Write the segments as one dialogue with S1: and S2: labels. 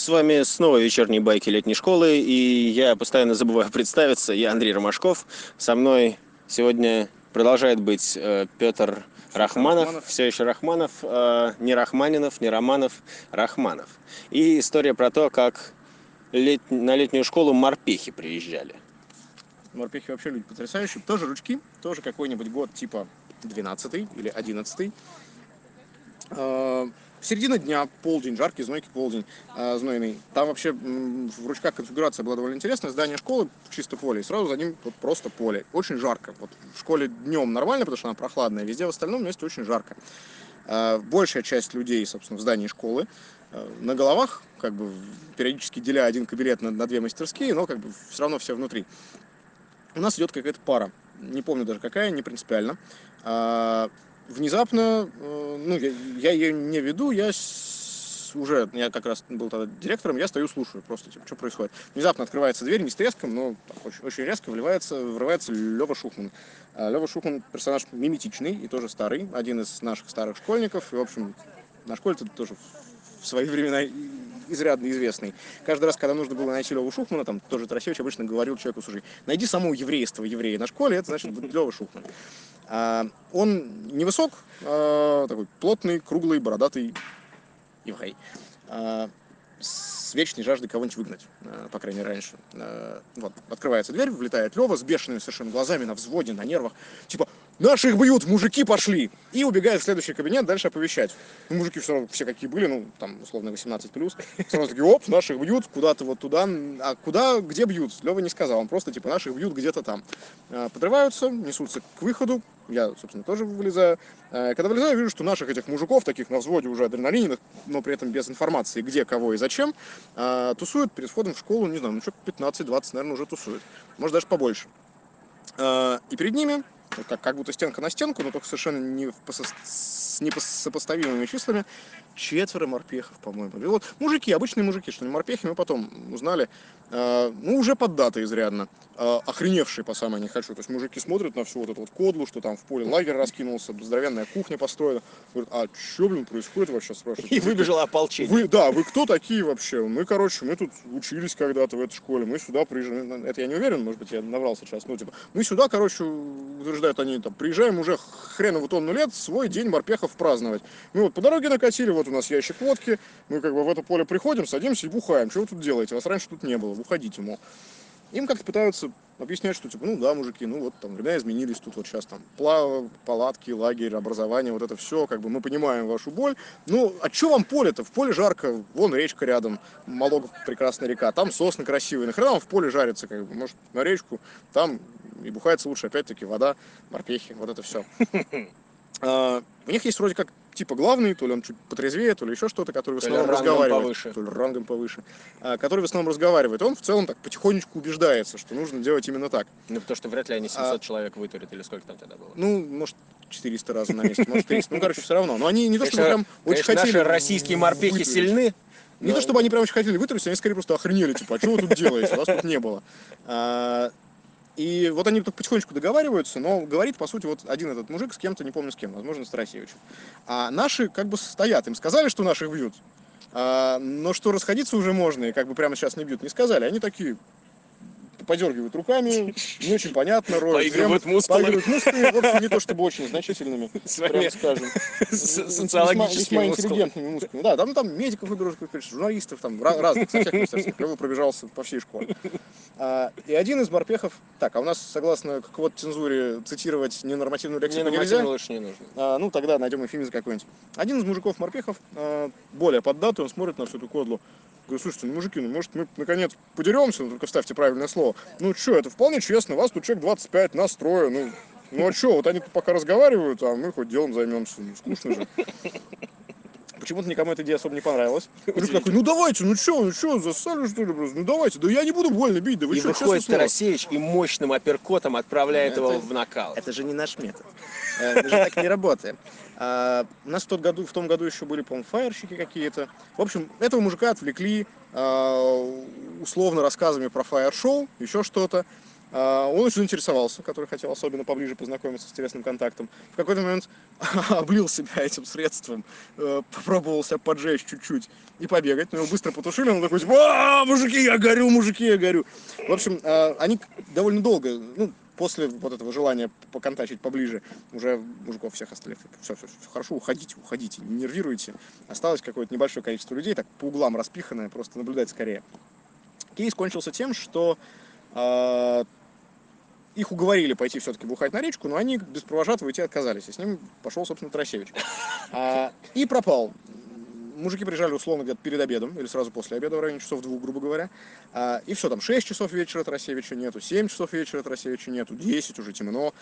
S1: С вами снова вечерние байки летней школы, и я постоянно забываю представиться. Я Андрей Ромашков. Со мной сегодня продолжает быть э, Петр Рахманов,
S2: Рахманов.
S1: все еще Рахманов, э, не Рахманинов, не Романов, Рахманов. И история про то, как лет- на летнюю школу морпехи приезжали.
S2: Морпехи вообще люди потрясающие. Тоже ручки, тоже какой-нибудь год типа 12 или 11 Середина дня, полдень, жаркий, знойкий полдень, э, знойный. Там вообще в ручках конфигурация была довольно интересная. Здание школы чисто поле, и сразу за ним вот просто поле. Очень жарко. Вот в школе днем нормально, потому что она прохладная. Везде в остальном месте очень жарко. Э, Большая часть людей, собственно, в здании школы э, на головах, как бы периодически деля один кабинет на, на две мастерские, но как бы все равно все внутри. У нас идет какая-то пара. Не помню даже какая, не принципиально. А, внезапно, э, ну, я, я ее не веду, я уже, я как раз был тогда директором, я стою, слушаю просто, типа, что происходит. Внезапно открывается дверь, не с треском, но так, очень, очень резко вливается, врывается Лева Шухман. Лева Шухман персонаж миметичный и тоже старый, один из наших старых школьников, и, в общем, на школе -то тоже в свои времена изрядно известный. Каждый раз, когда нужно было найти Леву Шухмана, там тоже Тарасевич обычно говорил человеку, слушай, найди самого еврейства еврея на школе, это значит Лева Шухман. А, он невысок, а, такой плотный, круглый, бородатый еврей. А, с вечной жаждой кого-нибудь выгнать, а, по крайней мере, раньше. А, вот, открывается дверь, влетает Лева с бешеными совершенно глазами, на взводе, на нервах. Типа, наших бьют, мужики пошли! И убегает в следующий кабинет дальше оповещать. Ну, мужики все равно все какие были, ну, там, условно, 18 плюс. Сразу такие, оп, наших бьют, куда-то вот туда. А куда, где бьют? Лева не сказал, он просто, типа, наших бьют где-то там. А, Подрываются, несутся к выходу. Я, собственно, тоже вылезаю. А, Когда вылезаю, вижу, что наших этих мужиков, таких на взводе уже адреналиненных, но при этом без информации, где, кого и зачем, а, тусуют перед входом в школу, не знаю, ну, что 15-20, наверное, уже тусуют. Может, даже побольше. И перед ними, вот как, как будто стенка на стенку, но только совершенно не посо- с непосопоставимыми числами, четверо морпехов, по-моему. И вот мужики, обычные мужики, что не морпехи, мы потом узнали, а, ну, уже поддаты изрядно, охреневшие по самое не хочу. То есть мужики смотрят на всю вот эту вот кодлу, что там в поле лагерь раскинулся, здоровенная кухня построена. Говорят, а что, блин, происходит вообще, спрашивают.
S1: И выбежало ополчение.
S2: Вы, да, вы кто такие вообще? Мы, короче, мы тут учились когда-то в этой школе, мы сюда приезжаем, ну, это я не уверен, может быть, я наврал сейчас, ну, типа, мы сюда, короче, утверждают они, там, приезжаем уже хреново тонну лет свой день морпехов праздновать. Мы вот по дороге накатили, вот у нас ящик водки, мы как бы в это поле приходим, садимся и бухаем. Что вы тут делаете? Вас раньше тут не было, уходите, мол. Им как-то пытаются объяснять, что типа, ну да, мужики, ну вот там времена изменились, тут вот сейчас там пла- палатки, лагерь, образование, вот это все, как бы мы понимаем вашу боль. Ну, а что вам поле-то? В поле жарко, вон речка рядом, Малогов прекрасная река, там сосны красивые, нахрена вам в поле жарится, как бы, может, на речку, там и бухается лучше, опять-таки, вода, морпехи, вот это все. А, У них есть вроде как типа главный, то ли он чуть потрезвее, то ли еще что-то, который в
S1: То
S2: основном
S1: рангом
S2: разговаривает.
S1: повыше.
S2: То ли рангом повыше. а, Который в основном разговаривает. Он в целом так потихонечку убеждается, что нужно делать именно так.
S1: Ну, потому что вряд ли они 700
S2: А-
S1: человек вытурят, или сколько там тогда было.
S2: Ну, может, 400 раз на месте, может, 300. Ну, короче, все равно. Но они не то, чтобы прям очень хотели...
S1: наши российские морпехи сильны.
S2: Не то, чтобы они прям очень хотели вытурить, они скорее просто охренели, типа, а что вы тут делаете? Вас тут не было. И вот они тут потихонечку договариваются, но говорит, по сути, вот один этот мужик с кем-то, не помню с кем, возможно, с Тарасевичем. А наши как бы стоят, им сказали, что наших бьют, а, но что расходиться уже можно, и как бы прямо сейчас не бьют, не сказали. Они такие подергивают руками, не очень понятно, роют
S1: Поигрывают
S2: землю,
S1: мускулами.
S2: поигрывают мускулами, в общем, не то чтобы очень значительными,
S1: Своими
S2: скажем. Весьма-
S1: социологическими
S2: весьма интеллигентными мускулами. Да, там, там медиков как говоришь, журналистов, там разных, со всех мастерских. Лёва пробежался по всей школе. А, и один из морпехов, так, а у нас, согласно какой-то цензуре, цитировать ненормативную лексику нельзя.
S1: лучше не нужно.
S2: А, ну, тогда найдем эфемизм какой-нибудь. Один из мужиков-морпехов, а, более поддатый, он смотрит на всю эту кодлу. Говорю, слушайте, ну, мужики, ну, может, мы, наконец, подеремся, ну, только вставьте правильное слово. Ну, что, это вполне честно, вас тут человек 25, нас трое, ну, ну, а что, вот они тут пока разговаривают, а мы хоть делом займемся, ну, скучно же. Почему-то никому эта идея особо не понравилась. Мужик такой, ну давайте, ну что, ну что, засали что ли просто? Ну давайте, да я не буду больно бить, да вы
S1: И
S2: что,
S1: выходит. Тарасевич и мощным апперкотом отправляет
S2: Это-
S1: его в нокаут.
S2: Это же не наш метод. Э, Мы же так не работаем. А, У нас в, тот году, в том году еще были, по-моему, фаерщики какие-то. В общем, этого мужика отвлекли а, условно рассказами про фаер-шоу, еще что-то. А, Он очень заинтересовался, который хотел особенно поближе познакомиться с интересным контактом. В какой-то момент облил себя этим средством, э, попробовал себя поджечь чуть-чуть и побегать, но его быстро потушили, он такой, типа, «А, мужики, я горю, мужики, я горю. В общем, а, они довольно долго, ну, после вот этого желания поконтачить поближе, уже мужиков всех остальных, все, все, все хорошо, уходите, уходите, не нервируйте. Осталось какое-то небольшое количество людей, так по углам распиханное, просто наблюдать скорее. Кейс кончился тем, что а, их уговорили пойти все-таки бухать на речку, но они без провожатого идти отказались. И с ним пошел, собственно, Тарасевич. А, и пропал. Мужики приезжали, условно, где-то перед обедом, или сразу после обеда, в районе часов двух, грубо говоря. А, и все, там 6 часов вечера Тарасевича нету, 7 часов вечера Тарасевича нету, 10 уже темно.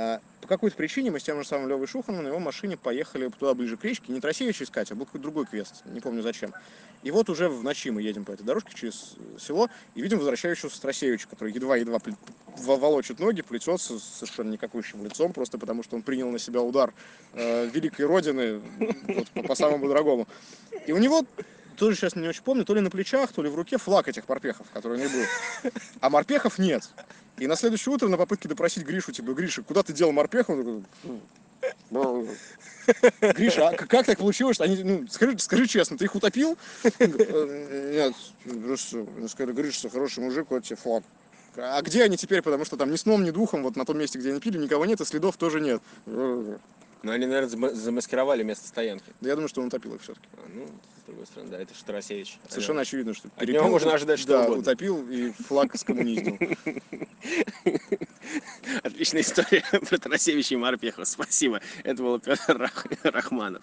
S2: А, по какой-то причине мы с тем же самым Левой Шуханом на его машине поехали туда ближе к речке. Не Тарасевича искать, а был какой-то другой квест, не помню зачем. И вот уже в ночи мы едем по этой дорожке через село и видим возвращающегося Тарасевича, который едва-едва волочит ноги, плетется совершенно никакущим лицом, просто потому что он принял на себя удар э, великой родины вот, по, по самому дорогому. И у него тоже сейчас не очень помню, то ли на плечах, то ли в руке флаг этих морпехов, которые не был. А морпехов нет. И на следующее утро на попытке допросить Гришу, типа, Гриша, куда ты дел морпехов? Он такой, «Ну, Гриша, а как так получилось, что они, ну, скажи, скажи честно, ты их утопил? Нет, просто, ну, сказали, Гриша, хороший мужик, вот тебе флаг. А где они теперь? Потому что там ни сном, ни духом, вот на том месте, где они пили, никого нет, и следов тоже нет.
S1: Но они, наверное, зама- замаскировали место стоянки.
S2: Да я думаю, что он утопил их все-таки.
S1: А, ну, с другой стороны, да, это же Тарасевич.
S2: Совершенно очевидно, что
S1: От него можно ожидать что
S2: да,
S1: угодно.
S2: утопил и флаг скоммуниздил.
S1: Отличная история про Тарасевича и Морпехова. Спасибо. Это был Петр Рах- Рахманов.